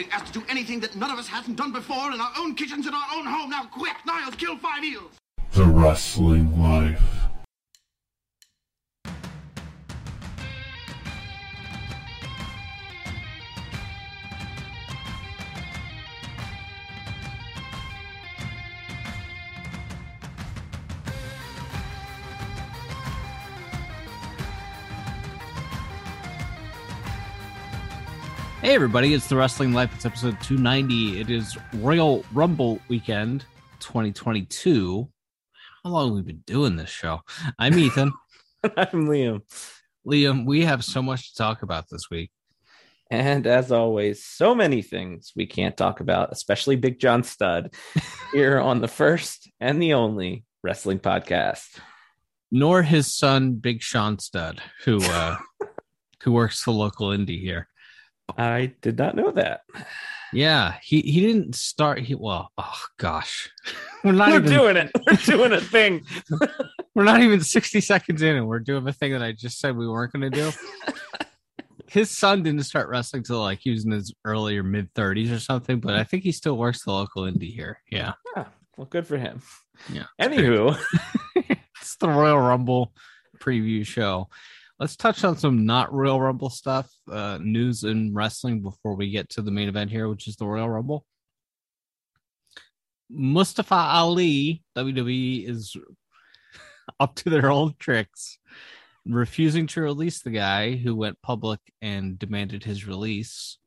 being asked to do anything that none of us hasn't done before in our own kitchens in our own home. Now, quick, Niles, kill five eels. The Wrestling Life. Hey, everybody, it's the Wrestling Life. It's episode 290. It is Royal Rumble weekend 2022. How long have we been doing this show? I'm Ethan. I'm Liam. Liam, we have so much to talk about this week. And as always, so many things we can't talk about, especially Big John Studd, here on the first and the only wrestling podcast. Nor his son, Big Sean Studd, who uh, who works the local indie here. I did not know that. Yeah, he he didn't start. He well, oh gosh, we're not We're even doing it. We're doing a thing. we're not even sixty seconds in, and we're doing the thing that I just said we weren't going to do. his son didn't start wrestling till like he was in his earlier mid thirties or something, but I think he still works the local indie here. Yeah, Ah, well, good for him. yeah. Anywho, it's the Royal Rumble preview show. Let's touch on some not Royal Rumble stuff, uh, news in wrestling before we get to the main event here, which is the Royal Rumble. Mustafa Ali, WWE is up to their old tricks, refusing to release the guy who went public and demanded his release.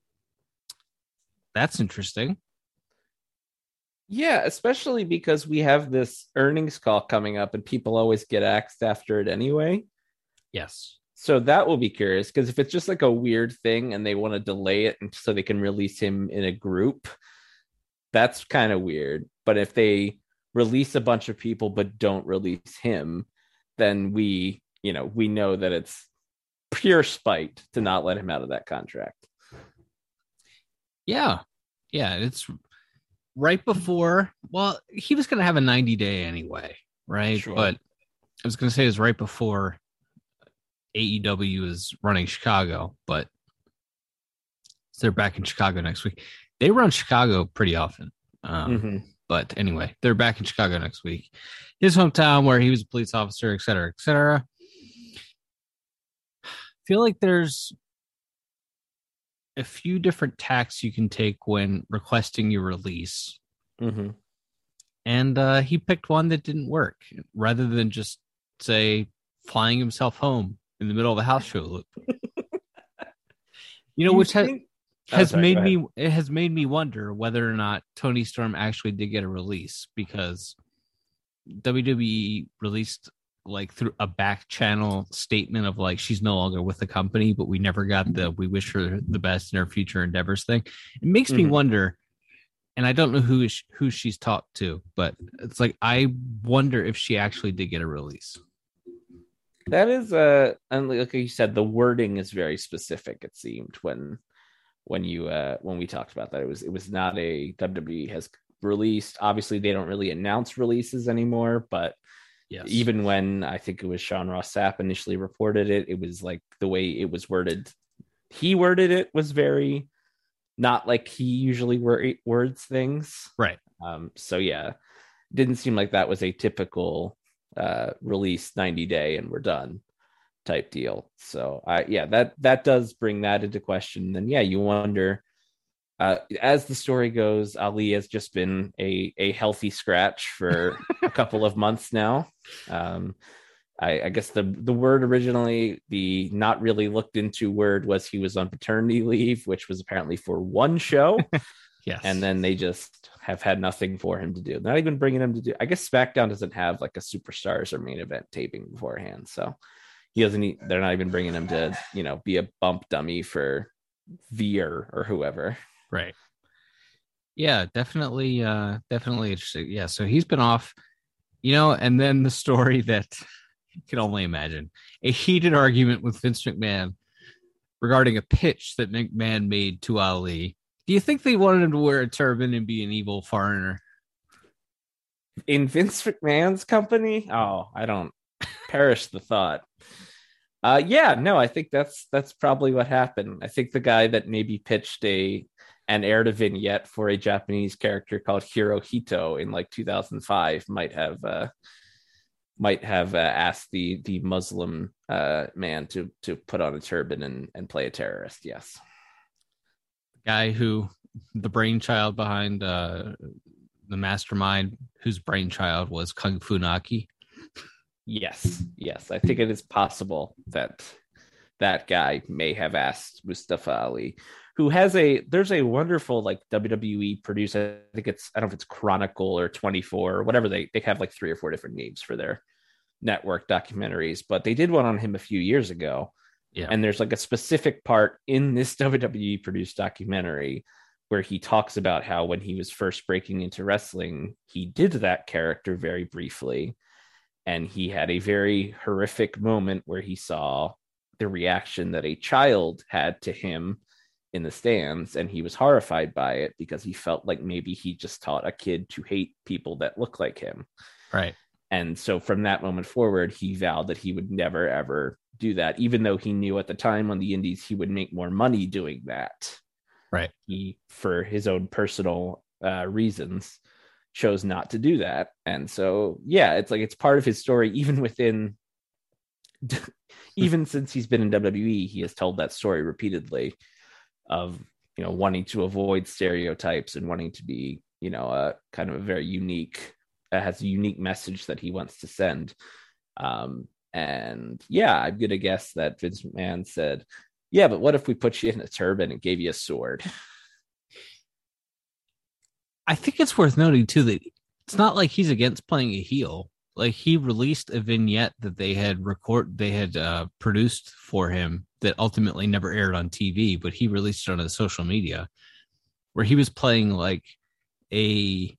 That's interesting. yeah, especially because we have this earnings call coming up and people always get axed after it anyway. Yes. So that will be curious because if it's just like a weird thing and they want to delay it and so they can release him in a group, that's kind of weird. But if they release a bunch of people but don't release him, then we, you know, we know that it's pure spite to not let him out of that contract. Yeah. Yeah. It's right before, well, he was going to have a 90 day anyway, right? Sure. But I was going to say it's right before AEW is running Chicago, but they're back in Chicago next week. They run Chicago pretty often. Um, Mhm. But anyway, they're back in Chicago next week. His hometown, where he was a police officer, et cetera, et cetera. feel like there's a few different tacks you can take when requesting your release. Mhm. And uh, he picked one that didn't work rather than just say flying himself home in the middle of a house show loop. you know, You which has, think- Oh, has sorry, made me it has made me wonder whether or not Toni Storm actually did get a release because WWE released like through a back channel statement of like she's no longer with the company, but we never got the we wish her the best in her future endeavors thing. It makes me Mhm. wonder, and I don't know who is who she's talked to, but it's like I wonder if she actually did get a release. That is uh and like you said, the wording is very specific, it seemed, when when you uh when we talked about that. It was it was not a WWE has released. Obviously they don't really announce releases anymore, but Yes, even when I think it was Sean Ross Sapp initially reported it, it was like the way it was worded. He worded it was very not like he usually wor- words things. right. Um, so yeah, didn't seem like that was a typical uh, release 90 day and we're done type deal. So I yeah, that that does bring that into question. Then yeah, you wonder uh, as the story goes, Ali has just been a a healthy scratch for a couple of months now. Um, I, I guess the the word originally, the not really looked into word was he was on paternity leave, which was apparently for one show Yes, and then they just have had nothing for him to do. Not even bringing him to do. I guess SmackDown doesn't have like a superstars or main event taping beforehand, so he doesn't. They're not even bringing him to you know be a bump dummy for Veer or whoever. Right. Yeah, definitely uh definitely interesting. Yeah, so he's been off, you know, and then the story that you can only imagine. A heated argument with Vince McMahon regarding a pitch that McMahon made to Ali. Do you think they wanted him to wear a turban and be an evil foreigner? in Vince McMahon's company. Oh, I don't perish the thought. Uh yeah, no, I think that's that's probably what happened. I think the guy that maybe pitched a and aired a vignette for a Japanese character called Hirohito in like 2005 might have uh, might have uh, asked the the Muslim uh, man to to put on a turban and and play a terrorist. Yes, Guy who the brainchild behind uh, the mastermind, whose brainchild was Kung Fu Naki. yes, yes. I think it is possible that that guy may have asked Mustafa Ali, who has a there's a wonderful like WWE producer. I think it's I don't know if it's Chronicle or 24 or whatever they they have like three or four different names for their network documentaries, but they did one on him a few years ago. Yeah. And there's like a specific part in this WWE produced documentary where he talks about how when he was first breaking into wrestling, he did that character very briefly. And he had a very horrific moment where he saw the reaction that a child had to him in the stands. And he was horrified by it because he felt like maybe he just taught a kid to hate people that look like him. Right. And so from that moment forward, he vowed that he would never, ever do that, even though he knew at the time on the Indies he would make more money doing that. Right. He, for his own personal uh, reasons, chose not to do that. And so, yeah, it's like it's part of his story, even within, even since he's been in WWE, he has told that story repeatedly of, you know, wanting to avoid stereotypes and wanting to be, you know, a kind of a very unique, uh, has a unique message that he wants to send. Um, and yeah, I'm gonna guess that Vince McMahon said, "Yeah, but what if we put you in a turban and gave you a sword?" I think it's worth noting too that it's not like he's against playing a heel. Like he released a vignette that they had record they had uh, produced for him that ultimately never aired on TV, but he released it on his social media where he was playing like a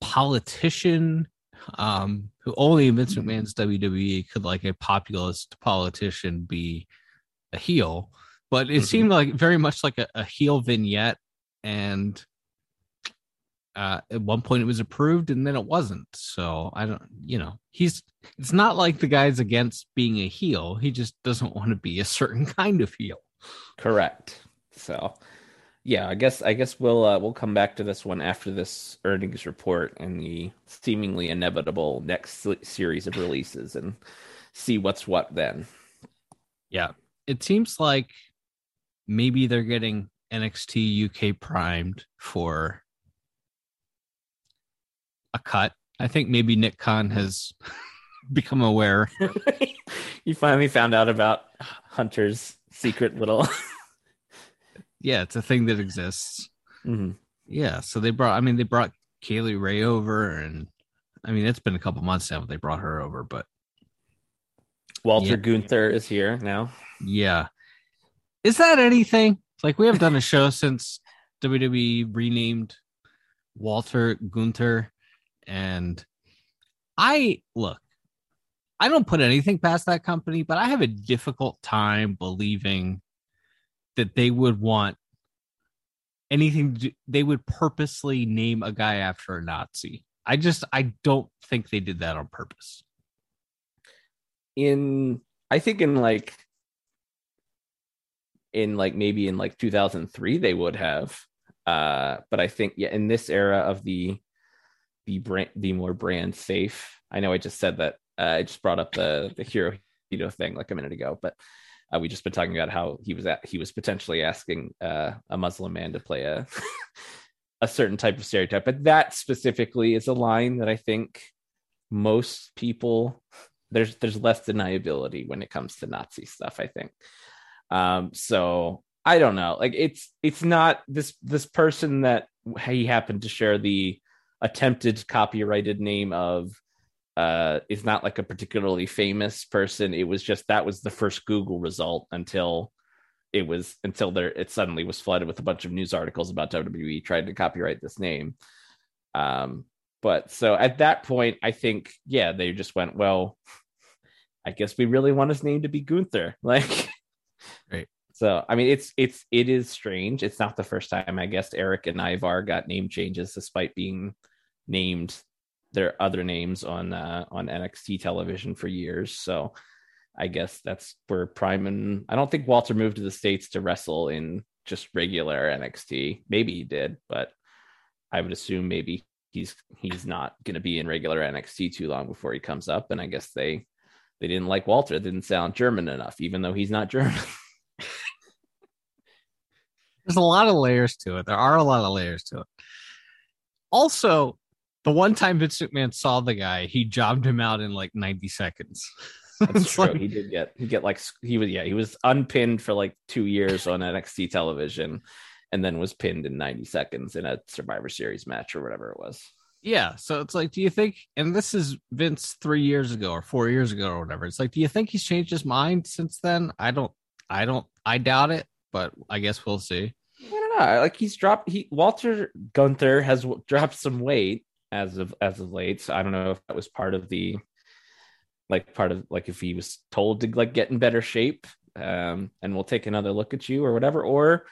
politician um who only Vince McMahon's WWE could like a populist politician be a heel, but it Mhm. seemed like very much like a, a heel vignette and uh at one point it was approved and then it wasn't so i don't you know he's it's not like the guy's against being a heel he just doesn't want to be a certain kind of heel Correct. So, yeah, I guess I guess we'll uh, we'll come back to this one after this earnings report and the seemingly inevitable next series of releases and see what's what then. yeah it seems like maybe they're getting nxt uk primed for a cut i think maybe nick khan has become aware you finally found out about Hunter's secret little. yeah it's a thing that exists Mhm. Yeah, so they brought. I mean, they brought Kay Lee Ray over, and I mean, it's been a couple months now. They brought her over, but Walter Yeah. Gunther is here now. yeah, is that anything? Like we haven't done a show since WWE renamed Walter Gunther, and I look. I don't put anything past that company, but I have a difficult time believing that they would want anything do, they would purposely name a guy after a Nazi. I just I don't think they did that on purpose. in I think in like in like maybe in like 2003 they would have uh but I think yeah in this era of the the brand the more brand safe I know I just said that uh, I just brought up the the hero Hito thing like a minute ago but uh, we just been talking about how he was at he was potentially asking uh, a Muslim man to play a a certain type of stereotype but that specifically is a line that I think most people there's there's less deniability when it comes to Nazi stuff, I think. Um, so I don't know. Like it's it's not this this person that he happened to share the attempted copyrighted name of uh is not like a particularly famous person. It was just that was the first Google result until it was until there it suddenly was flooded with a bunch of news articles about WWE trying to copyright this name. Um but so at that point, I think, yeah, they just went, well, I guess we really want his name to be Gunther. Like, Right. So, I mean, it's, it's, it is strange. It's not the first time, I guess, Erik and Ivar got name changes despite being named their other names on, uh, on NXT television for years. So, I guess that's where Prime and I don't think Walter moved to the States to wrestle in just regular NXT. Maybe he did, but I would assume maybe he's he's not going to be in regular NXT too long before he comes up. And I guess they they didn't like Walter. It didn't sound German enough, even though he's not German. There's a lot of layers to it. There are a lot of layers to it. Also, the one time Vince McMahon saw the guy, he jobbed him out in like 90 seconds. That's true. like- he did get he get like he was yeah he was unpinned for like two years on NXT television, and then was pinned in 90 seconds in a Survivor Series match or whatever it was. yeah. So it's like, do you think, and this is Vince three years ago or four years ago or whatever. It's like, do you think he's changed his mind since then? I don't, I don't, I doubt it, but I guess we'll see. I don't know. Like he's dropped. He Walter Gunther has dropped some weight as of as of late. So I don't know if that was part of the like part of like if he was told to like get in better shape. Um, and we'll take another look at you or whatever. Or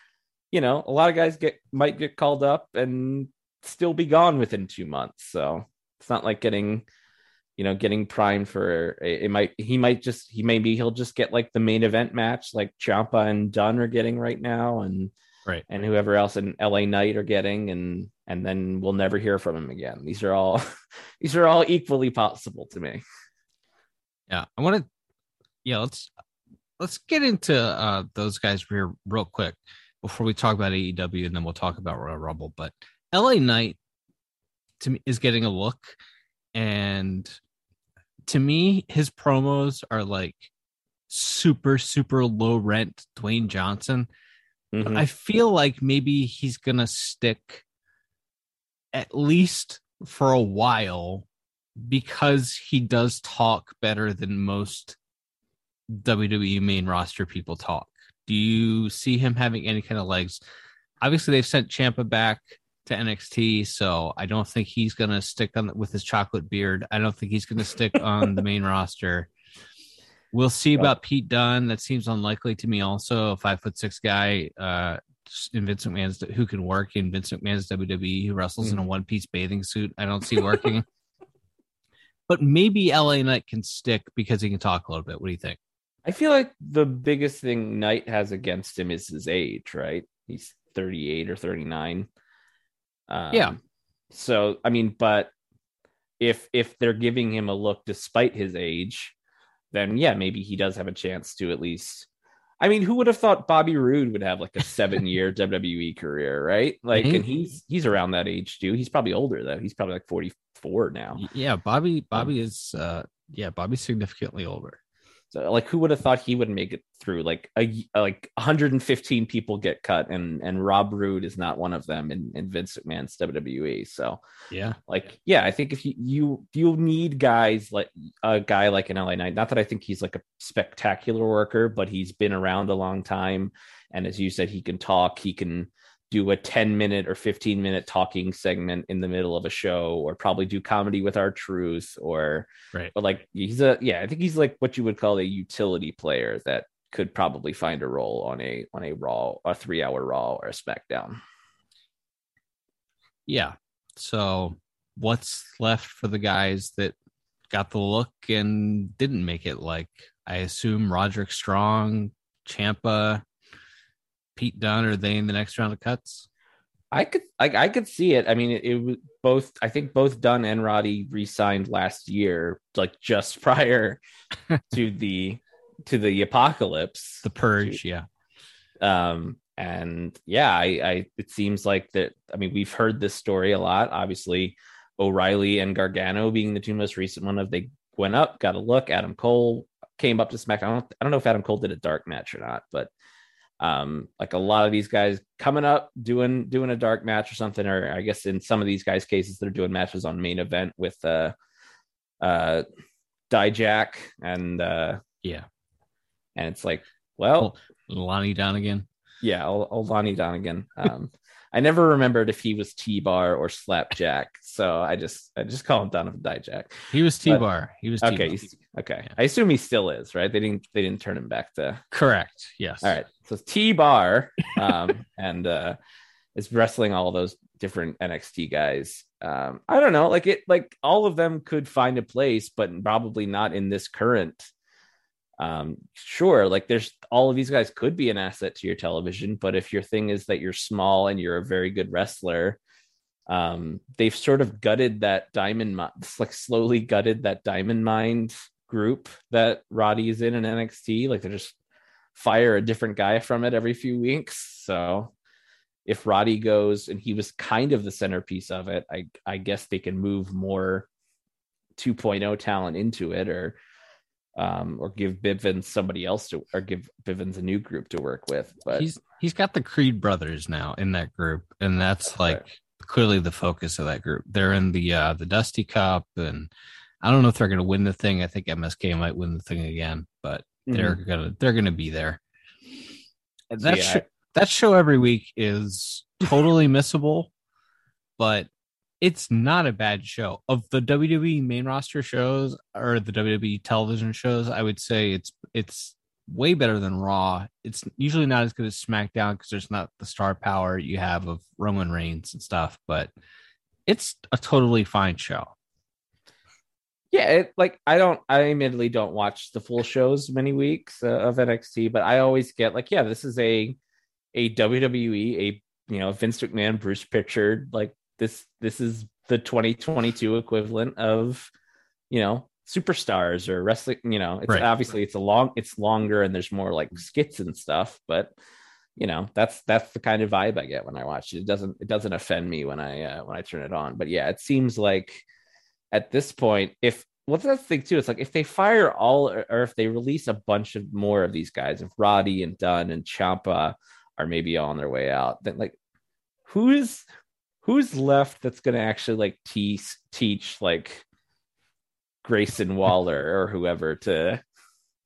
you know, a lot of guys get might get called up and still be gone within two months. So it's not like getting you know getting primed for it might he might just he maybe he'll just get like the main event match like Ciampa and Dunne are getting right now and Right. and whoever else in LA Knight are getting, and and then we'll never hear from him again. These are all these are all equally possible to me. Yeah, I want to. Yeah, let's let's get into uh those guys here real quick before we talk about AEW, and then we'll talk about Royal Rumble. But LA Knight to me is getting a look, and to me, his promos are like super super low rent Dwayne Johnson. Mhm. I feel like maybe he's gonna stick at least for a while because he does talk better than most WWE main roster people talk. Do you see him having any kind of legs? Obviously, they've sent Ciampa back to NXT, so I don't think he's gonna stick on with his chocolate beard. I don't think he's gonna stick on the main roster. We'll see about Pete Dunne. That seems unlikely to me. Also, a five foot six guy uh, in Vince McMahon's who can work in Vince McMahon's WWE who wrestles in a one piece bathing suit. I don't see working. but maybe LA Knight can stick because he can talk a little bit. What do you think? I feel like the biggest thing Knight has against him is his age, right? He's 38 or 39. Um, Yeah. So I mean, but if if they're giving him a look despite his age, then yeah, maybe he does have a chance to at least. I mean, who would have thought Bobby Roode would have like a seven year WWE career, right? Like, Mhm. and he's he's around that age too. He's probably older though. He's probably like 44 now. Yeah, Bobby. Bobby is. uh Yeah, Bobby's significantly older. So like who would have thought he would make it through? Like a like 115 people get cut and and Rob Roode is not one of them in, in Vince McMahon's WWE. So Yeah, like yeah, I think if you you you need guys like a guy like an LA Knight, not that I think he's like a spectacular worker, but he's been around a long time. And as you said, he can talk, he can do a 10 minute or 15 minute talking segment in the middle of a show, or probably do comedy with R-Truth, or right. but like he's a yeah, I think he's like what you would call a utility player that could probably find a role on a on a raw a three hour raw or a SmackDown. Yeah. So what's left for the guys that got the look and didn't make it? Like I assume Roderick Strong, Ciampa, Pete Dunne, are they in the next round of cuts? I could I, I could see it. I mean, it, it was both. I think both Dunne and Roddy re-signed last year, like just prior to the to the apocalypse. The Purge, yeah. Um, and yeah, I, I it seems like that. I mean, we've heard this story a lot. Obviously, O'Reilly and Gargano being the two most recent one of they went up, got a look. Adam Cole came up to SmackDown. I don't, I don't know if Adam Cole did a dark match or not, but um like a lot of these guys coming up doing doing a dark match or something or i guess in some of these guys cases they're doing matches on main event with uh uh Dijak and uh Yeah. and it's like well Lonnie Donegan. yeah Ol- Olani Donegan um I never remembered if he was T-Bar or Slapjack so I just I just call him Donovan Dijak He was T Bar. He was T-Bar. okay okay Yeah. I assume he still is right they didn't they didn't turn him back to Correct. Yes. All right. So T Bar um, and uh, is wrestling all those different NXT guys. Um, I don't know. Like it, like all of them could find a place, but probably not in this current um, sure, like there's all of these guys could be an asset to your television, but if your thing is that you're small and you're a very good wrestler, um, they've sort of gutted that diamond, like slowly gutted that Diamond Mine group that Roddy is in in NXT. Like they're just fire a different guy from it every few weeks. So if Roddy goes and he was kind of the centerpiece of it, I I guess they can move more 2.0 talent into it or um, or give Bivens somebody else to or give Bivens a new group to work with. But he's he's got the Creed brothers now in that group, and that's like right. clearly the focus of that group. They're in the uh the Dusty Cup, and I don't know if they're going to win the thing. I think MSK might win the thing again, but they're mm-hmm. gonna they're gonna be there. That yeah, sh- that show every week is totally missable, but it's not a bad show. Of the WWE main roster shows or the WWE television shows, I would say it's it's way better than Raw. It's usually not as good as SmackDown because there's not the star power you have of Roman Reigns and stuff, but it's a totally fine show. Yeah, it, like I don't, I admittedly don't watch the full shows many weeks uh, of NXT, but I always get like, yeah, this is a a WWE, a you know Vince McMahon, Bruce Pritchard, like this, this is the 2022 equivalent of you know superstars or wrestling. You know, it's Right. obviously it's a long, it's longer and there's more like skits and stuff, but you know that's that's the kind of vibe I get when I watch it. It doesn't it doesn't offend me when I uh, when I turn it on. But yeah, it seems like at this point, if what's that thing too? It's like if they fire all or, or if they release a bunch of more of these guys, if Roddy and Dunne and Ciampa are maybe on their way out, then like who's who's left that's gonna actually like teach teach like Grayson Waller or whoever to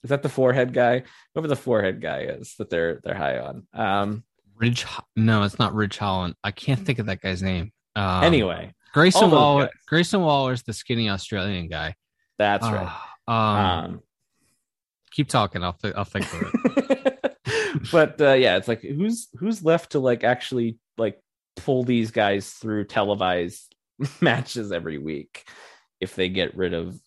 is that the forehead guy? Whoever the forehead guy is that they're they're high on. Um Ridge, no, it's not Ridge Holland. I can't think of that guy's name. Um, anyway, Grayson Waller. guys. Grayson Waller's the skinny Australian guy. that's right. Ah, um, Um keep talking. I'll th- I'll think of it. but uh, yeah, it's like who's who's left to like actually like pull these guys through televised matches every week if they get rid of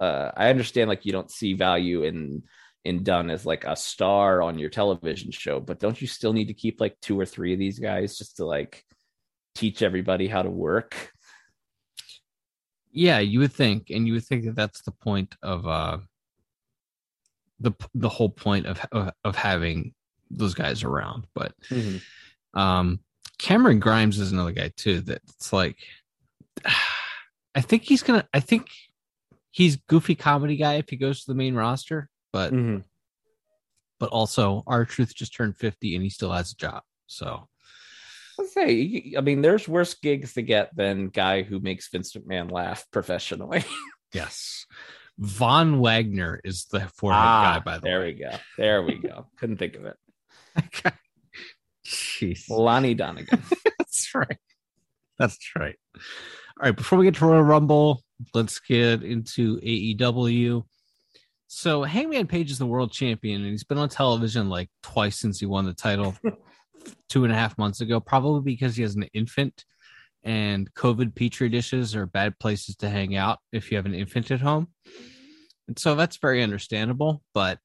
uh I understand like you don't see value in in Dunne as like a star on your television show, but don't you still need to keep like two or three of these guys just to like teach everybody how to work? Yeah, you would think, and you would think that that's the point of uh the the whole point of of, of having those guys around. But um Cameron Grimes is another guy too. That it's like I think he's gonna. I think he's goofy comedy guy if he goes to the main roster, but Mhm. but also R-Truth just turned 50 and he still has a job so Let's say, I mean, there's worse gigs to get than guy who makes Vince McMahon laugh professionally. yes von wagner is the forehead guy by the Ah, there way we go. There we go. Couldn't think of it. jeez Lonnie Donegan. that's right that's right all right before we get to royal rumble let's get into aew so hangman page is the world champion and he's been on television like twice since he won the title two and a half months ago probably because he has an infant and covid petri dishes are bad places to hang out if you have an infant at home. And so that's very understandable but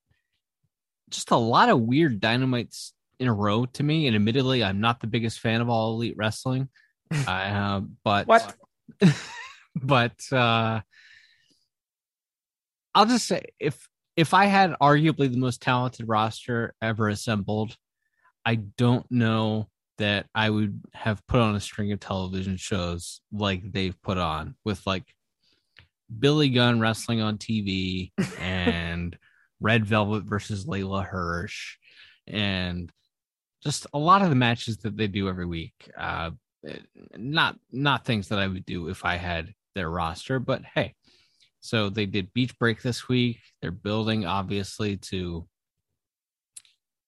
just a lot of weird dynamites in a row to me. And admittedly i'm not the biggest fan of all elite wrestling. I, uh, but What? but uh I'll just say if if I had arguably the most talented roster ever assembled, I don't know that I would have put on a string of television shows like they've put on with like Billy Gunn wrestling on TV and Red Velvet versus Leyla Hirsch and just a lot of the matches that they do every week. Uh, not not things that I would do if I had their roster, but hey, so they did Beach Break this week. They're building obviously to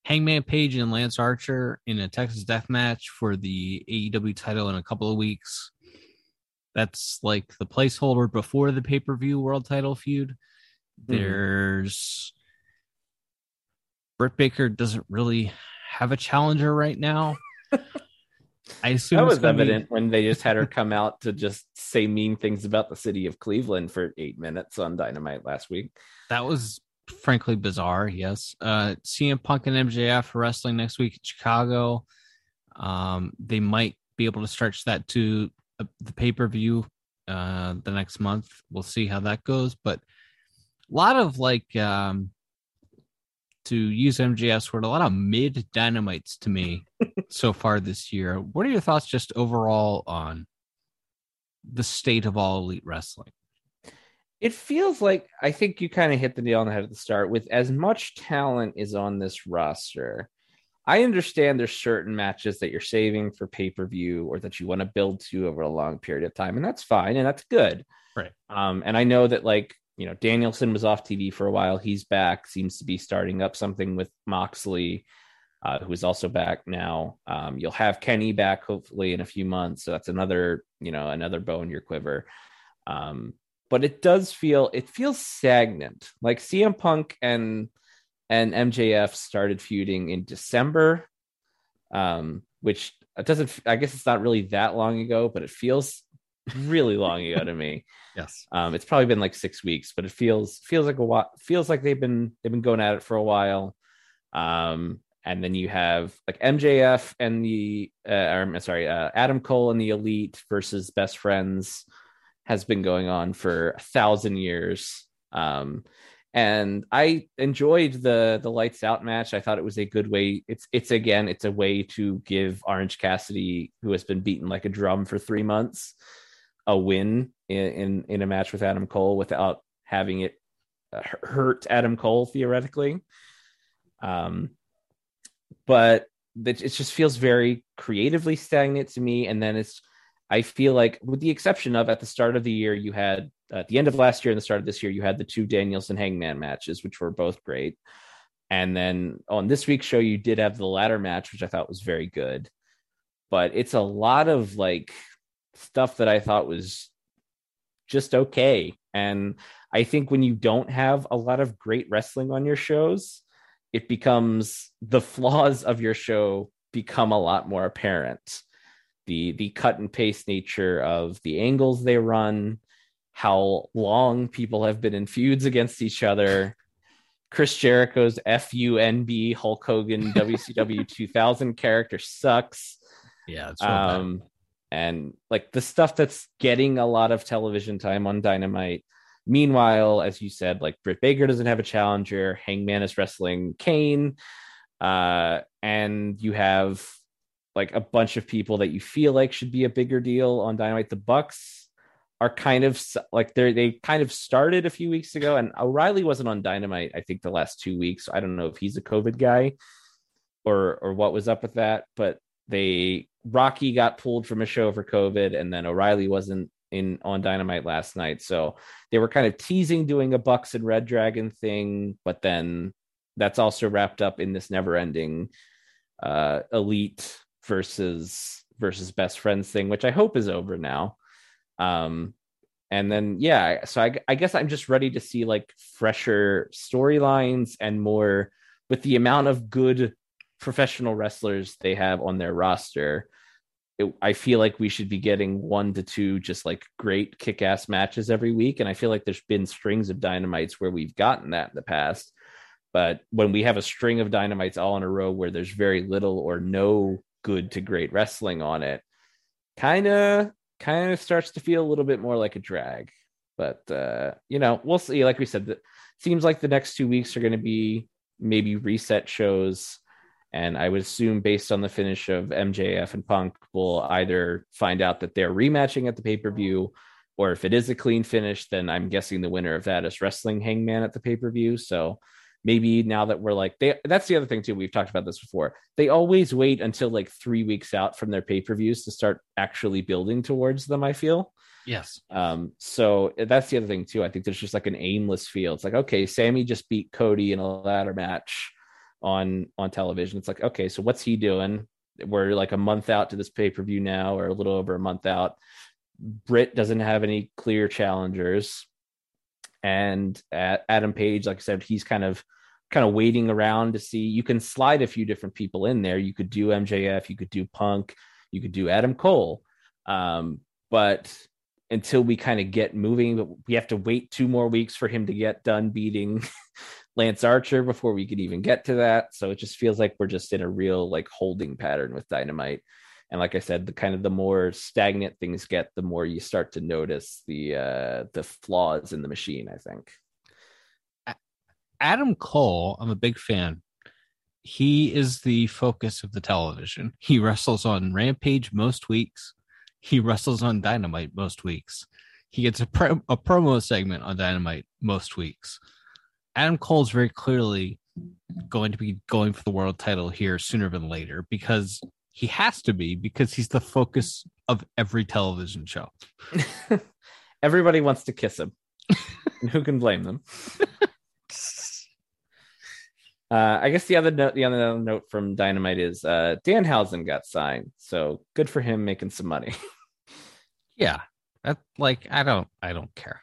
Hangman Page and Lance Archer in a Texas Death Match for the AEW title in a couple of weeks. That's like the placeholder before the pay per view world title feud. Hmm. There's Britt Baker doesn't really have a challenger right now. I assume That was gonna be- evident when they just had her come out to just say mean things about the city of Cleveland for eight minutes on Dynamite last week. that was frankly bizarre. Yes. Uh, CM Punk and MJF wrestling next week in Chicago. Um, they might be able to stretch that to uh, the pay per view uh, the next month. We'll see how that goes. But a lot of like, um, to use MJF's word, a lot of mid dynamites to me so far this year. What are your thoughts just overall on the state of all elite wrestling? It feels like I think you kind of hit the nail on the head at the start with as much talent is on this roster. I understand there's certain matches that you're saving for pay per view or that you want to build to over a long period of time, and that's fine and that's good. Right. Um, and I know that like you know Danielson was off TV for a while. He's back. Seems to be starting up something with Moxley, uh, who is also back now. Um, you'll have Kenny back hopefully in a few months, so that's another you know another bow in your quiver. Um, but it does feel it feels stagnant. Like CM Punk and and MJF started feuding in December, um, which it doesn't. I guess it's not really that long ago, but it feels really long ago to me. Yes, um, it's probably been like six weeks, but it feels feels like a while. Feels like they've been they've been going at it for a while. Um, and then you have like MJF and the uh, I'm sorry, uh, Adam Cole and the Elite versus Best Friends has been going on for a thousand years. Um, and I enjoyed the the lights out match. I thought it was a good way. It's it's again, it's a way to give Orange Cassidy, who has been beaten like a drum for three months, a win in in, in a match with Adam Cole without having it hurt Adam Cole theoretically. Um, but it just feels very creatively stagnant to me. And then it's I feel like, with the exception of at the start of the year, you had uh, at the end of last year and the start of this year, you had the two Danielson Hangman matches, which were both great. And then on this week's show, you did have the ladder match, which I thought was very good. But it's a lot of like stuff that I thought was just okay. And I think when you don't have a lot of great wrestling on your shows, it becomes the flaws of your show become a lot more apparent the the cut and paste nature of the angles they run, how long people have been in feuds against each other. Chris Jericho's FUNB Hulk Hogan WCW 2000 character sucks. Yeah, it's um, and like the stuff that's getting a lot of television time on Dynamite. Meanwhile, as you said, like Britt Baker doesn't have a challenger. Hangman is wrestling Kane, uh, and you have like a bunch of people that you feel like should be a bigger deal on Dynamite. The Bucks are kind of like they they kind of started a few weeks ago, and O'Reilly wasn't on Dynamite. I think the last two weeks. I don't know if he's a COVID guy or or what was up with that, but they Rocky got pulled from a show for COVID, and then O'Reilly wasn't in on Dynamite last night. So they were kind of teasing doing a Bucks and Red Dragon thing, but then that's also wrapped up in this never ending uh elite versus versus best friends thing, which I hope is over now. Um, and then yeah, so I, I guess I'm just ready to see like fresher storylines and more with the amount of good professional wrestlers they have on their roster. It, I feel like we should be getting one to two just like great kick ass matches every week. And I feel like there's been strings of dynamites where we've gotten that in the past. But when we have a string of dynamites all in a row where there's very little or no good to great wrestling on it kind of kind of starts to feel a little bit more like a drag. But uh you know we'll see. Like we said that seems like the next two weeks are going to be maybe reset shows. And i would assume based on the finish of mjf and punk we'll either find out that they're rematching at the pay-per-view or if it is a clean finish then i'm guessing the winner of that is wrestling hangman at the pay-per-view. So maybe now that we're like they that's the other thing too we've talked about this before. They always wait until like three weeks out from their pay-per-views to start actually building towards them i feel. Yes. Um so that's the other thing too. I think there's just like an aimless feel. It's like okay sammy just beat cody in a ladder match on on television. It's like okay so what's he doing? We're like a month out to this pay-per-view now or a little over a month out. Britt doesn't have any clear challengers and Adam Page, like I said, he's kind of kind of waiting around to see. You can slide a few different people in there. You could do MJF, you could do Punk, you could do Adam Cole. Um, but until we kind of get moving, we have to wait two more weeks for him to get done beating Lance Archer before we could even get to that. So it just feels like we're just in a real like holding pattern with Dynamite. And like I said, the kind of the more stagnant things get, the more you start to notice the uh the flaws in the machine, I think. Adam Cole, I'm a big fan. He is the focus of the television. He wrestles on Rampage most weeks. He wrestles on Dynamite most weeks. He gets a, pro- a promo segment on Dynamite most weeks. Adam Cole's very clearly going to be going for the world title here sooner than later because he has to be because he's the focus of every television show. Everybody wants to kiss him. and who can blame them? Uh, I guess the other note, the other note from Dynamite is uh, Danhausen got signed, so good for him making some money. Yeah, that like I don't I don't care.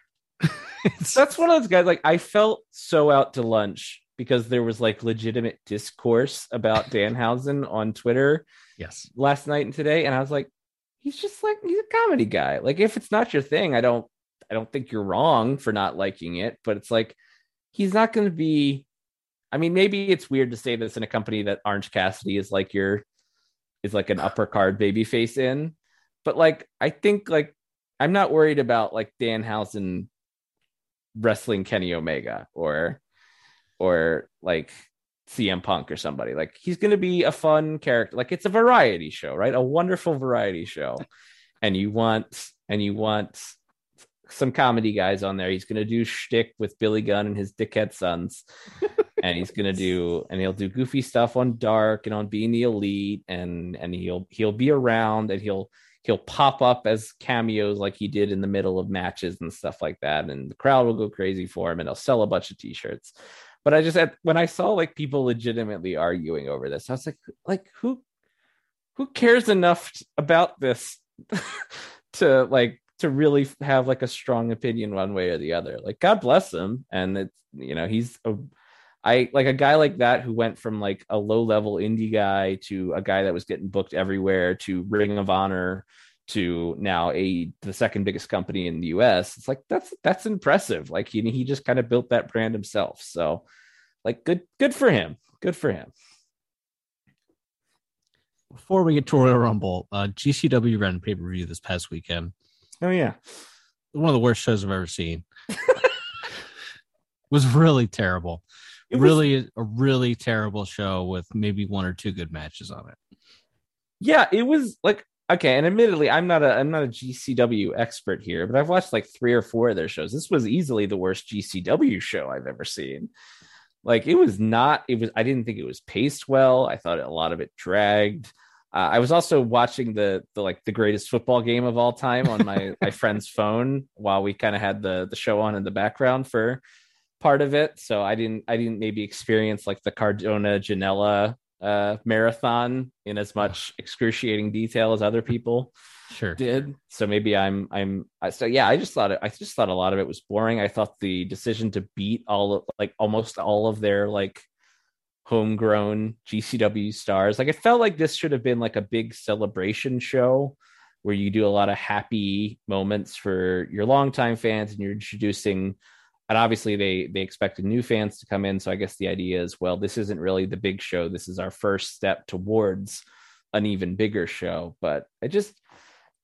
That's one of those guys. Like I felt so out to lunch because there was like legitimate discourse about Danhausen on Twitter yes, last night and today, and I was like, he's just like he's a comedy guy. Like if it's not your thing, I don't I don't think you're wrong for not liking it, but it's like he's not going to be. I mean, maybe it's weird to say this in a company that Orange Cassidy is like your is like an upper card baby face in, but like I think like I'm not worried about like Danhausen wrestling Kenny Omega or or like CM Punk or somebody. Like he's going to be a fun character. Like it's a variety show, right? A wonderful variety show. And you want and you want some comedy guys on there. He's going to do shtick with Billy Gunn and his dickhead sons. and he's going to do and he'll do goofy stuff on Dark and on Being the Elite and and he'll he'll be around and he'll he'll pop up as cameos like he did in the middle of matches and stuff like that and the crowd will go crazy for him and he'll sell a bunch of t-shirts but i just had when i saw like people legitimately arguing over this i was like like who who cares enough about this to like to really have like a strong opinion one way or the other? Like god bless him. And it's you know he's a I like a guy like that who went from like a low level indie guy to a guy that was getting booked everywhere to Ring of Honor to now a the second biggest company in the US. It's like that's that's impressive. Like he he just kind of built that brand himself. So like good good for him. Good for him. before we get to Royal Rumble, uh, GCW ran pay per view this past weekend. Oh yeah. One of the worst shows I've ever seen. was really terrible. It was- really a really terrible show with maybe one or two good matches on it. Yeah, it was like okay, and admittedly, I'm not a I'm not a GCW expert here, but I've watched like three or four of their shows. This was easily the worst GCW show I've ever seen. Like it was not. It was. I didn't think it was paced well. I thought a lot of it dragged. Uh, I was also watching the the like the greatest football game of all time on my my friend's phone while we kind of had the the show on in the background for part of it. So I didn't I didn't maybe experience like the Cardona Janela uh marathon in as much excruciating detail as other people Sure. did. So maybe I'm I'm I- so yeah. I just thought it, I just thought a lot of it was boring. I thought the decision to beat all of like almost all of their like homegrown GCW stars, like it felt like this should have been like a big celebration show where you do a lot of happy moments for your longtime fans and you're introducing and obviously they they expected new fans to come in. So i guess the idea is well this isn't really the big show. This is our first step towards an even bigger show. But it just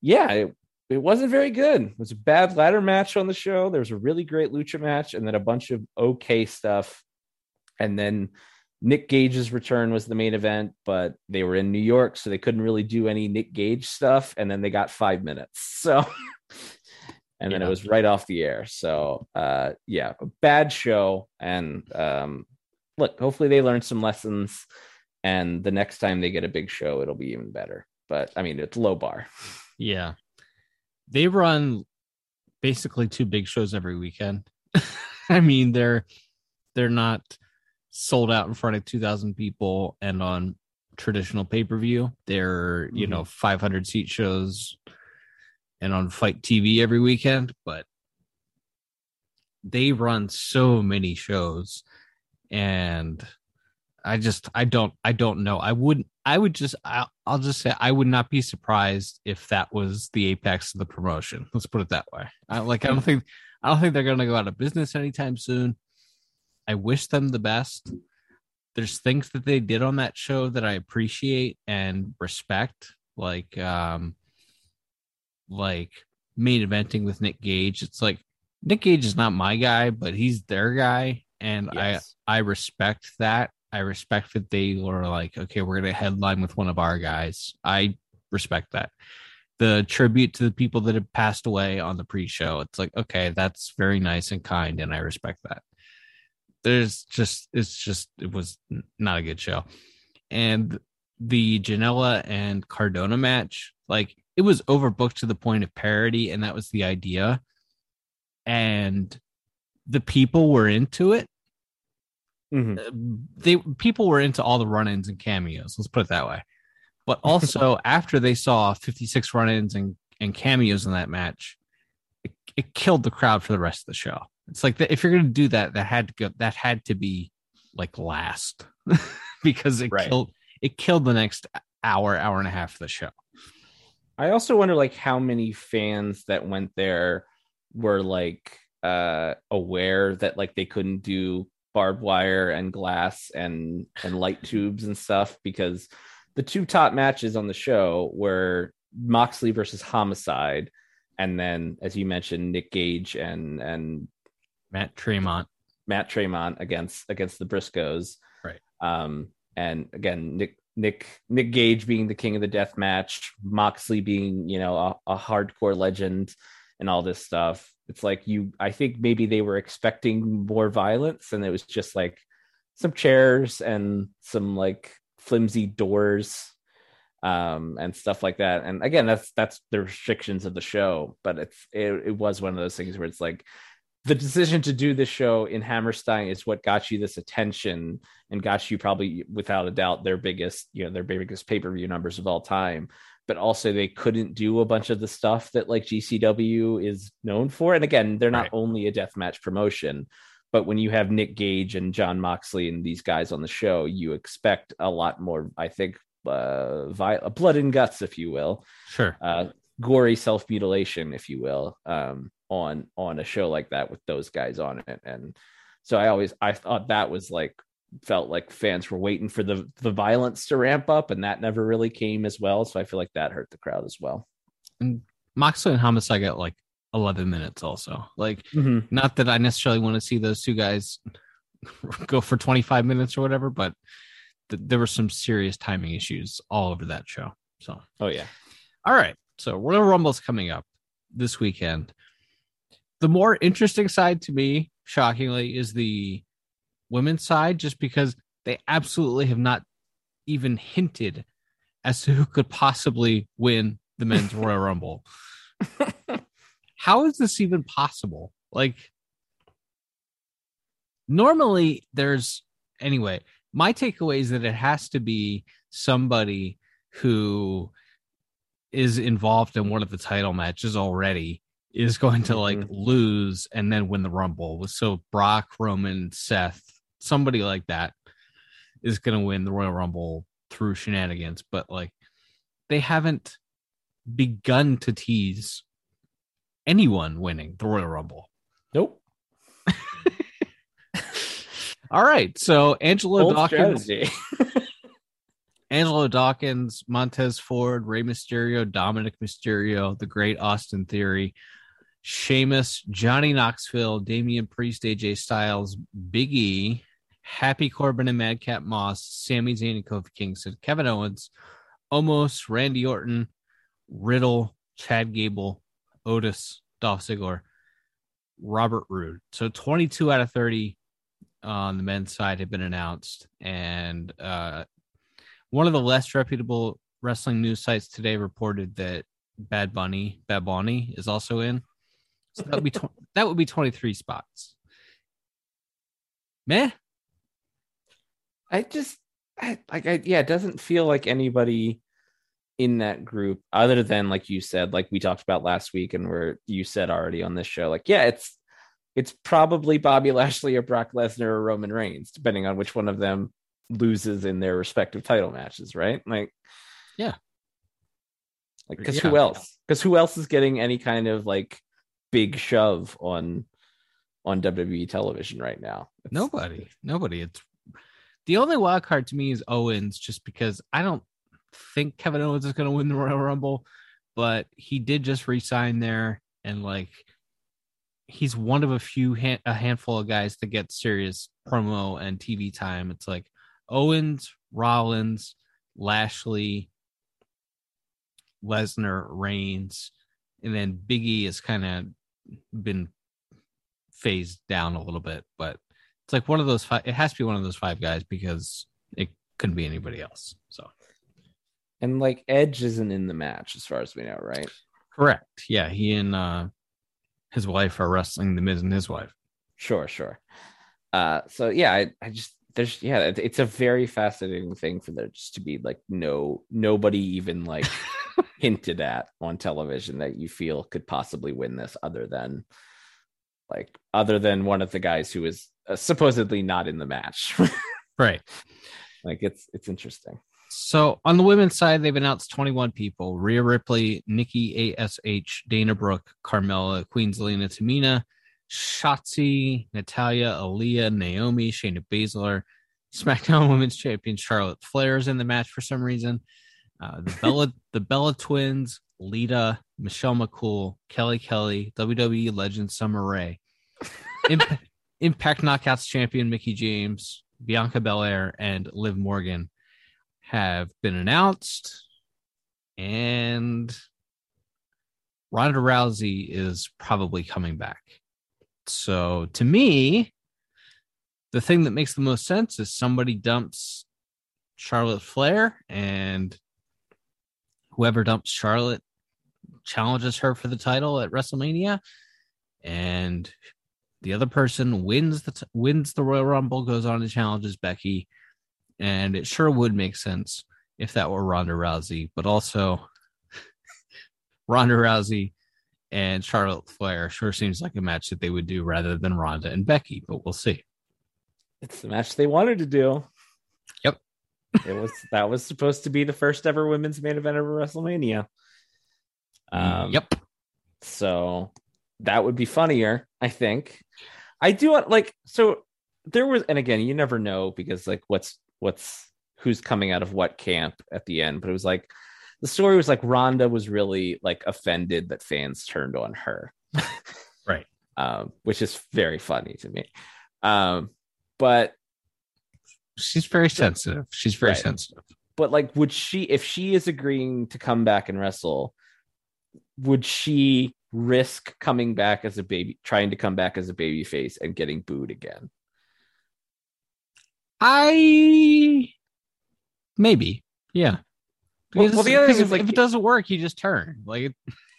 yeah it, it wasn't very good. It was a bad ladder match on the show. There was a really great lucha match and then a bunch of okay stuff. And then nick gage's return was the main event but they were in new york so they couldn't really do any nick gage stuff. And then they got five minutes. So and then Yeah. it was right off the air so uh yeah a bad show and um look hopefully they learned some lessons and the next time they get a big show it'll be even better but i mean it's low bar Yeah. They run basically two big shows every weekend. I mean, they're they're not sold out in front of 2000 people and on traditional pay-per-view. They're, you know, 500 seat shows and on FITE TV every weekend, but they run so many shows and I just I don't I don't know. I wouldn't I would just I'll, I'll just say I would not be surprised if that was the apex of the promotion. Let's put it that way. I like I don't think I don't think they're going to go out of business anytime soon. I wish them the best. There's things that they did on that show that I appreciate and respect, like um like main eventing with Nick Gage. It's like Nick Gage is not my guy, but he's their guy, and Yes. I I respect that. I respect that they were like, okay, we're gonna headline with one of our guys. I respect that. The tribute to the people that have passed away on the pre-show. It's like, okay, that's very nice and kind, and I respect that. There's just, it's just, it was not a good show, and the Janela and Cardona match, like it was overbooked to the point of parody, and that was the idea. And the people were into it. Mhm. Uh, They people were into all the run-ins and cameos. Let's put it that way. But also after they saw 56 run-ins and and cameos in that match, it, it killed the crowd for the rest of the show. It's like that if you're going to do that, that had to go. That had to be like last because it Right. killed it killed the next hour, hour and a half of the show. I also wonder like how many fans that went there were like uh aware that like they couldn't do barbed wire and glass and and light tubes and stuff because the two top matches on the show were Moxley versus Homicide and then as you mentioned Nick Gage and and Matt Tremont. Matt Tremont against against the Briscoes. Right. Um, and again, Nick Nick Nick Gage being the king of the death match, Moxley being you know a, a hardcore legend, and all this stuff. It's like you. I think maybe they were expecting more violence, and it was just like some chairs and some like flimsy doors um and stuff like that and again that's that's the restrictions of the show but it's it, it was one of those things where it's like the decision to do this show in Hammerstein is what got you this attention and got you probably without a doubt their biggest, you know, their biggest pay-per-view numbers of all time. But also they couldn't do a bunch of the stuff that like GCW is known for. And again, they're not Right. only a deathmatch promotion, but when you have Nick Gage and Jon Moxley and these guys on the show, you expect a lot more, I think, uh, vi- blood and guts, if you will Sure. uh, gory self mutilation, if you will, um, on on a show like that with those guys on it. And so I always I thought that was like felt like fans were waiting for the the violence to ramp up, and that never really came as well. So I feel like that hurt the crowd as well. And Moxley and Homicide got like 11 minutes also. Like, Mm-hmm. not that I necessarily want to see those two guys go for 25 minutes or whatever, but th- there were some serious timing issues all over that show. So, Oh yeah, all right. So, Royal Rumble's coming up this weekend. The more interesting side to me, shockingly, is the women's side, just because they absolutely have not even hinted as to who could possibly win the men's Royal Rumble. How is this even possible? Like, normally there's, anyway, my takeaway is that it has to be somebody who is involved in one of the title matches already is going to like Mhm. lose and then win the rumble. So Brock, Roman, Seth, somebody like that is going to win the Royal Rumble through shenanigans, but like they haven't begun to tease anyone winning the Royal Rumble. nope. All right, so Angelo Bold Dawkins. Angelo Dawkins, Montez Ford, Rey Mysterio, Dominic Mysterio, the Great Austin Theory, Sheamus, Johnny Knoxville, Damian Priest, AJ Styles, Big E, Happy Corbin and Madcap Moss, Sami Zayn and Kofi Kingston, Kevin Owens, Omos, Randy Orton, Riddle, Chad Gable, Otis, Dolph Ziggler, Robert Roode. So 22 out of 30 on the men's side have been announced. And uh, one of the less reputable wrestling news sites today reported that Bad Bunny, Bad Bunny is also in. So that would be tw- that would be 23 spots. Meh. I just I, like I yeah, it doesn't feel like anybody in that group other than like you said, like we talked about last week and where you said already on this show, like yeah, it's it's probably Bobby Lashley or Brock Lesnar or Roman Reigns, depending on which one of them loses in their respective title matches, right? Like Yeah. Like because Yeah. who else? Because who else is getting any kind of like big shove on on WWE television right now? Nobody, nobody. It's the only wild card to me is Owens, just because I don't think Kevin Owens is going to win the Royal Rumble, but he did just resign there, and like he's one of a few hand, a handful of guys that get serious promo and TV time. It's like Owens, Rollins, Lashley, Lesnar, Reigns, and then Biggie has kind of been phased down a little bit, but it's like one of those five. It has to be one of those five guys because it couldn't be anybody else. So And like Edge isn't in the match as far as we know, right? correct, yeah. He and uh, his wife are wrestling the Miz and his wife. Sure, sure. Uh, so yeah, I, I just there's yeah, it's a very fascinating thing for there just to be like no nobody even like hinted at on television that you feel could possibly win this other than like other than one of the guys who is uh, supposedly not in the match. Right. like it's it's interesting. So on the women's side, they've announced 21 people: Rhea Ripley, Nikki Ash, Dana Brooke, Carmella, Queen Zelina, Tamina, Shotzi, Natalya, Aliyah, Naomi, Shayna Baszler, SmackDown Women's Champion Charlotte Flair is in the match for some reason. Uh, the Bella, the Bella Twins, Lita, Michelle McCool, Kelly Kelly, WWE legend Summer Rae, Imp- Impact Knockouts champion Mickie James, Bianca Belair, and Liv Morgan have been announced, and Ronda Rousey is probably coming back. So to me, the thing that makes the most sense is somebody dumps Charlotte Flair, and whoever dumps Charlotte challenges her for the title at WrestleMania, and the other person wins the t- wins the Royal Rumble, goes on and challenges Becky, and it sure would make sense if that were Ronda Rousey, but also Ronda Rousey and Charlotte Flair sure seems like a match that they would do rather than Ronda and Becky, but we'll see. It's the match they wanted to do. Yep. it was that was supposed to be the first ever women's main event of WrestleMania. Um, yep. So that would be funnier, I think. I do want like so there was and again, you never know because like what's what's who's coming out of what camp at the end, but it was like the story was like Ronda was really like offended that fans turned on her. Right. Um, which is very funny to me. Um, but She's very sensitive. She's very Right. sensitive. but like would she if she is agreeing to come back and wrestle would she risk coming back as a baby trying to come back as a baby face and getting booed again I maybe, yeah. Well- well, the other thing is, if, like- if it doesn't work, you just turn. Like,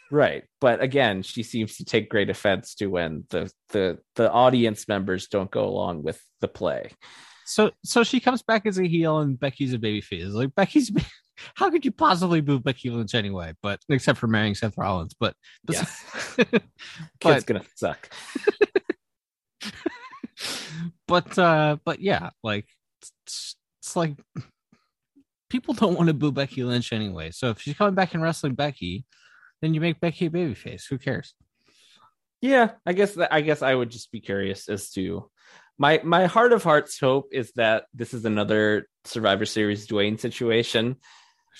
right but again she seems to take great offense to when the the the audience members don't go along with the play so so she comes back as a heel, and Becky's a baby face. Like Becky's, how could you possibly boo Becky Lynch anyway? But except for marrying Seth Rollins, but yes but kid's gonna suck but uh but yeah like it's, it's like people don't want to boo becky lynch anyway so if she's coming back and wrestling becky then you make becky a babyface. Who cares? Yeah i guess that i guess i would just be curious as to my my heart of hearts hope is that this is another survivor series dwayne situation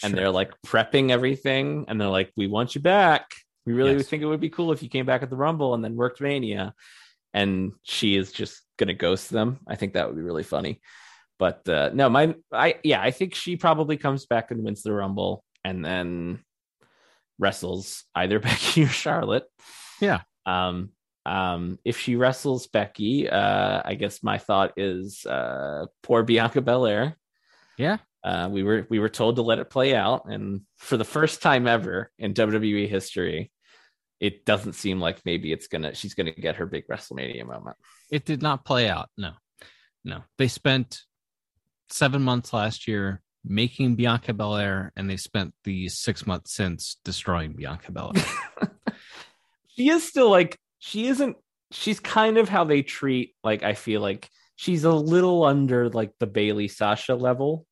and they're like prepping everything and they're like we want you back. We really Yes. think it would be cool if you came back at the rumble and then worked mania. And she is just gonna ghost them. I think that would be really funny but uh no my i yeah i think she probably comes back and wins the rumble and then wrestles either becky or charlotte. Yeah. um um if she wrestles becky uh i guess my thought is uh poor bianca belair. Yeah. Uh, we were we were told to let it play out, and for the first time ever in WWE history, it doesn't seem like maybe it's gonna she's gonna get her big WrestleMania moment. it did not play out no. No. They spent seven months last year making bianca belair and they spent the six months since destroying bianca belair She is still like she isn't. She's kind of how they treat like I feel like she's a little under like the Bayley Sasha level.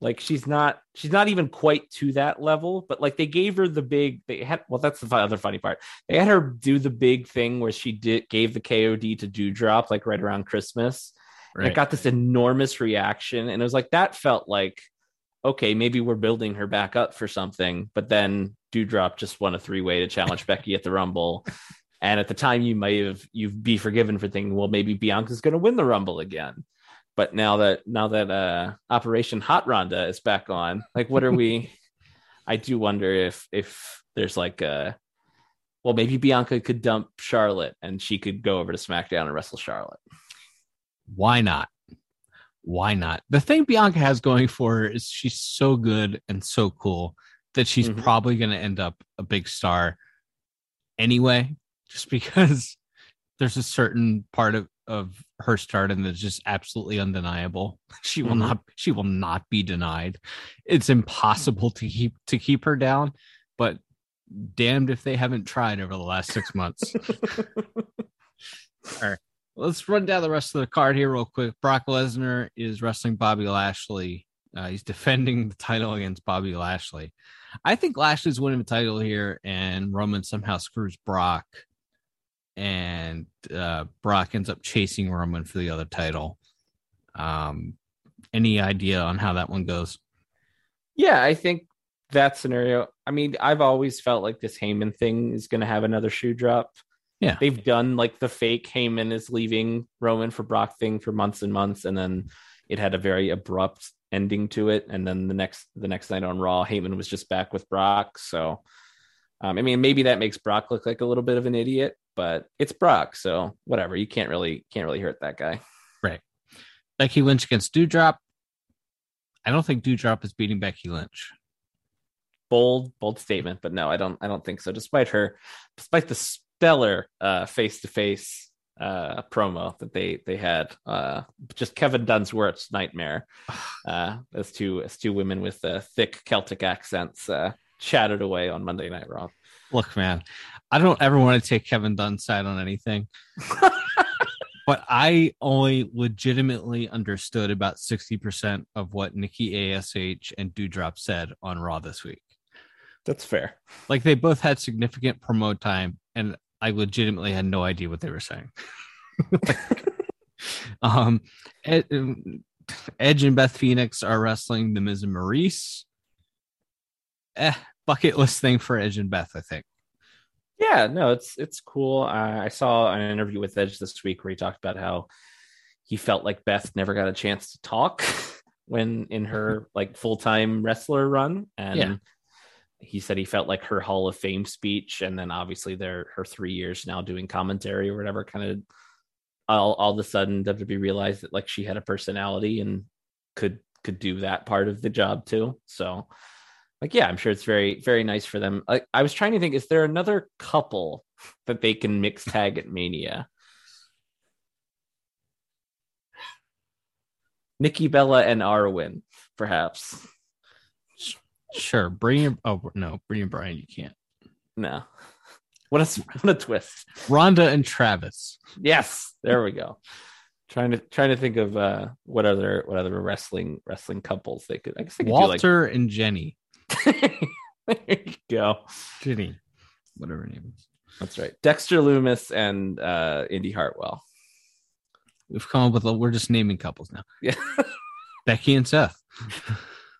Like she's not she's not even quite to that level, but like they gave her the big they had well that's the other funny part. They had her do the big thing where she did gave the KOD to Doudrop like right around Christmas. And it got this enormous reaction and it was like that felt like okay, maybe we're building her back up for something, but then Doudrop just won a three-way to challenge Becky at the Rumble. And at the time you might have you'd be forgiven for thinking, well, maybe Bianca's gonna win the Rumble again but now that now that uh operation hot ronda is back on like what are we i do wonder if if there's like a well maybe bianca could dump charlotte and she could go over to smackdown and wrestle charlotte why not? Why not? The thing bianca has going for her is she's so good and so cool that she's Mhm. probably going to end up a big star anyway just because there's a certain part of of her stardom that's just absolutely undeniable. She will Mhm. not she will not be denied. It's impossible to keep to keep her down but damned if they haven't tried over the last six months let's run down the rest of the card here real quick. Brock Lesnar is wrestling Bobby Lashley. Uh, he's defending the title against Bobby Lashley. I think Lashley's winning the title here, and Roman somehow screws Brock, and uh, Brock ends up chasing Roman for the other title. Um, any idea on how that one goes? yeah i think that scenario i mean i've always felt like this Heyman thing is going to have another shoe drop Yeah. they've done like the fake Heyman is leaving Roman for Brock thing for months and months, and then it had a very abrupt ending to it. And then the next the next night on Raw, Heyman was just back with Brock. So, um, I mean, maybe that makes Brock look like a little bit of an idiot, but it's Brock, so whatever. You can't really can't really hurt that guy. Right. Becky Lynch against Doudrop. I don't think Doudrop is beating Becky Lynch. Bold bold statement, but no, I don't I don't think so. Despite her, despite the stellar uh face to face uh promo that they they had. Uh just kevin dunn's worst nightmare. Uh as two as two women with uh, thick celtic accents uh chatted away on monday night raw. Look, man, I don't ever want to take Kevin Dunn's side on anything, but I only legitimately understood about 60% of what Nikki ASH and Doudrop said on Raw this week. that's fair. Like they both had significant promo time, and I legitimately had no idea what they were saying. um, Ed, um, Edge and Beth Phoenix are wrestling the Miz and Maryse. Eh, bucket list thing for Edge and Beth, I think. yeah no it's it's cool uh, i saw an interview with edge this week where he talked about how he felt like beth never got a chance to talk when in her like full-time wrestler run and Yeah. He said he felt like her hall of fame speech and then obviously their her three years now doing commentary or whatever kind of all, all of a sudden wwe realized that like she had a personality and could could do that part of the job too. So like yeah i'm sure it's very very nice for them. Like i was trying to think is there another couple that they can mix tag at mania? Nikki bella and Artem perhaps Sure, bring your oh no, bring your Brian. You can't. no what a what a twist Ronda and Travis. yes there we go trying to trying to think of uh what other what other wrestling wrestling couples they could i guess they could Walter and Jenny. there you go Jenny, whatever her name is. that's right dexter lumis and uh indi hartwell We've come up with. A, we're just naming couples now. yeah Becky and Seth.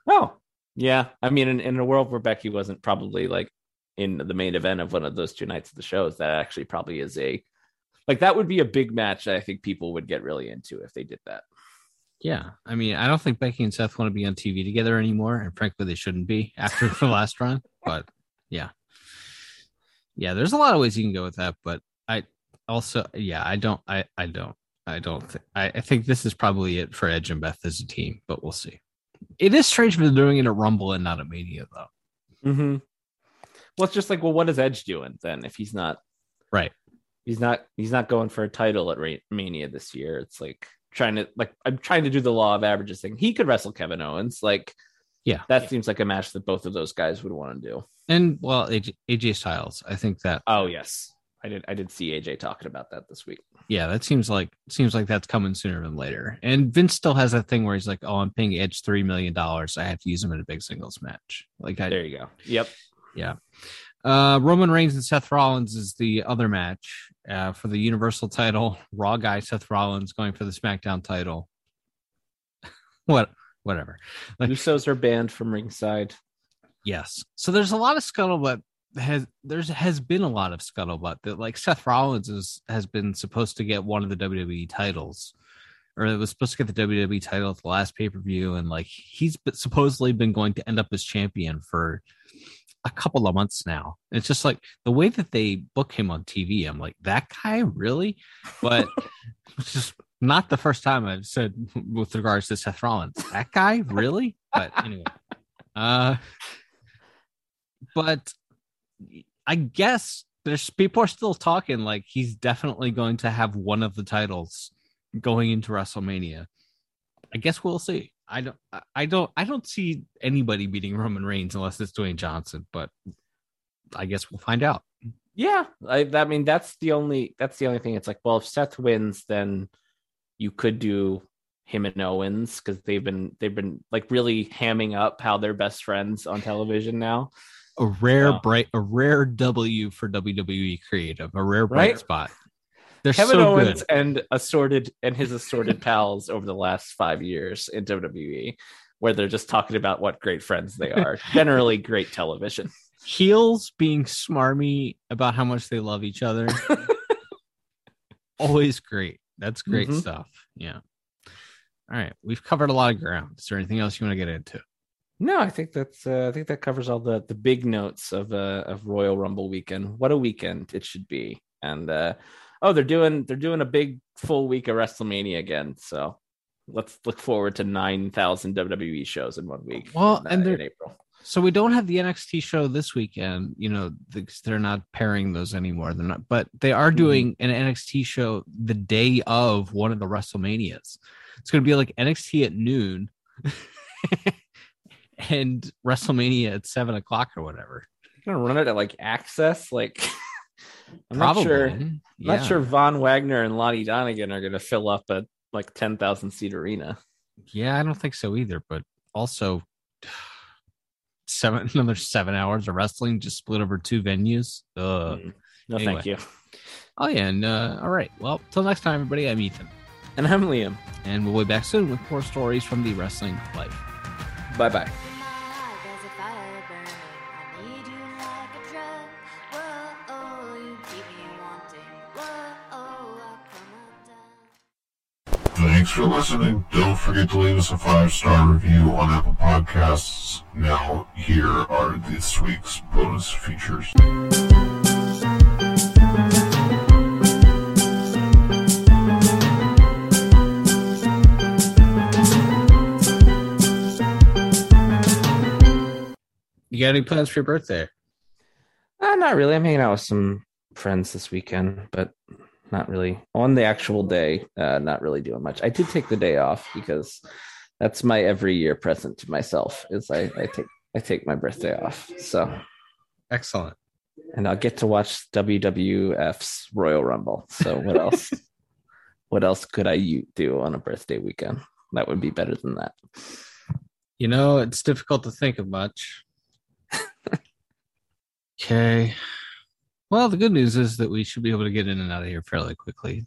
Oh, yeah. I mean, in, in a world where Becky wasn't probably like in the main event of one of those two nights of the shows, that actually probably is a like that would be a big match that I think people would get really into if they did that. Yeah, I mean, I don't think Becky and Seth want to be on TV together anymore, and frankly, they shouldn't be after the last run. But yeah, yeah, there's a lot of ways you can go with that. But I also, yeah, I don't, I, I don't, I don't I think this is probably it for Edge and Beth as a team, but we'll see. It is strange for doing it at Rumble and not at Mania, though. Mm-hmm. Well, it's just like, well, what is Edge doing then if he's not Right. He's not. He's not going for a title at Mania this year. It's like trying to like I'm trying to do the law of averages thing. He could wrestle Kevin Owens. Like, Yeah. that seems like a match that both of those guys would want to do. And well, AJ, AJ Styles, I think that Oh yes, I did I did see AJ talking about that this week. Yeah, that seems like seems like that's coming sooner than later. And Vince still has that thing where he's like, "Oh, I'm paying Edge three million dollars. I have to use him in a big singles match." Like, I, There you go. Yep. yeah. Uh, Roman Reigns and Seth Rollins is the other match uh, for the Universal title. Raw guy Seth Rollins going for the SmackDown title. what? Whatever. Like- Usos are banned from ringside. Yes. So there's a lot of scuttlebutt. Has there's has been a lot of scuttlebutt that like Seth Rollins is has been supposed to get one of the WWE titles, or it was supposed to get the WWE title at the last pay per view, and like he's supposedly been going to end up as champion for a couple of months now. It's just like the way that they book him on TV. I'm like that guy really, but it's just not the first time I've said with regards to Seth Rollins. That guy really, but anyway. Uh, but I guess there's people are still talking like he's definitely going to have one of the titles going into WrestleMania. I guess we'll see. I don't I don't I don't see anybody beating Roman Reigns unless it's Dwayne Johnson, but I guess we'll find out. Yeah, I, I mean that's the only that's the only thing. It's like, well, if Seth wins, then you could do him and Owens because they've been they've been like really hamming up how they're best friends on television now. A rare Yeah. bright a rare W for WWE creative, a rare bright Right? spot. They're Kevin so Owens good. and assorted and his assorted pals over the last five years in WWE, where they're just talking about what great friends they are. Generally, great television. Heels being smarmy about how much they love each other. Always great. That's great Mhm. stuff. Yeah. All right. We've covered a lot of ground. Is there anything else you want to get into? No, I think that's uh, I think that covers all the the big notes of uh, of Royal Rumble weekend. What a weekend it should be. And uh oh, they're doing they're doing a big full week of WrestleMania again. So let's look forward to 9,000 WWE shows in one week. Well, in, uh, and they're- in April. So we don't have the NXT show this weekend. You know, they're not pairing those anymore. They're not, but they are Mhm. doing an NXT show the day of one of the WrestleManias. It's going to be like NXT at noon and WrestleMania at seven o'clock or whatever. gonna run it at like access like I'm Probably. not sure I'm Yeah. not sure Von Wagner and Lonnie Donegan are gonna fill up a like 10,000 seat arena. Yeah, I don't think so either. But also, seven another seven hours of wrestling just split over two venues. Uh, no, anyway. thank you. Oh yeah, and uh, all right. Well, till next time, everybody. I'm Ethan, And I'm Liam. and we'll be back soon with more stories from the wrestling life. Bye bye. Thanks for listening. Don't forget to leave us a five star review on Apple Podcasts. Now, here are this week's bonus features. You got any plans for your birthday? Uh, not really. I'm hanging out with some friends this weekend, but not really on the actual day. Uh, not really doing much. I did take the day off because that's my every year present to myself. Is I, I take I take my birthday off. So Excellent. and I'll get to watch WWF's Royal Rumble. So what else? what else could I do on a birthday weekend? That would be better than that. You know, it's difficult to think of much. okay. Well, the good news is that we should be able to get in and out of here fairly quickly.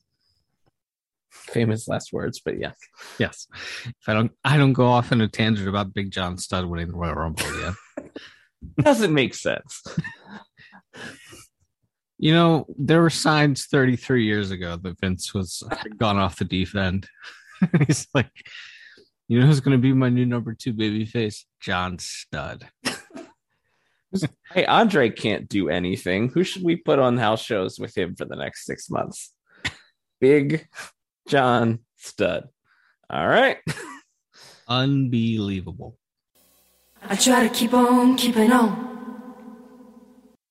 Famous last words, but yeah. Yes. If I don't I don't go off in a tangent about Big John Studd winning the Royal Rumble yet. Doesn't make sense. You know, there were signs 33 years ago that Vince was gone off the deep end. He's like, you know who's going to be my new number two baby face? John Studd. Hey, Andre can't do anything. Who should we put on house shows with him for the next six months? Big John Studd. All right. Unbelievable. I try to keep on keeping on.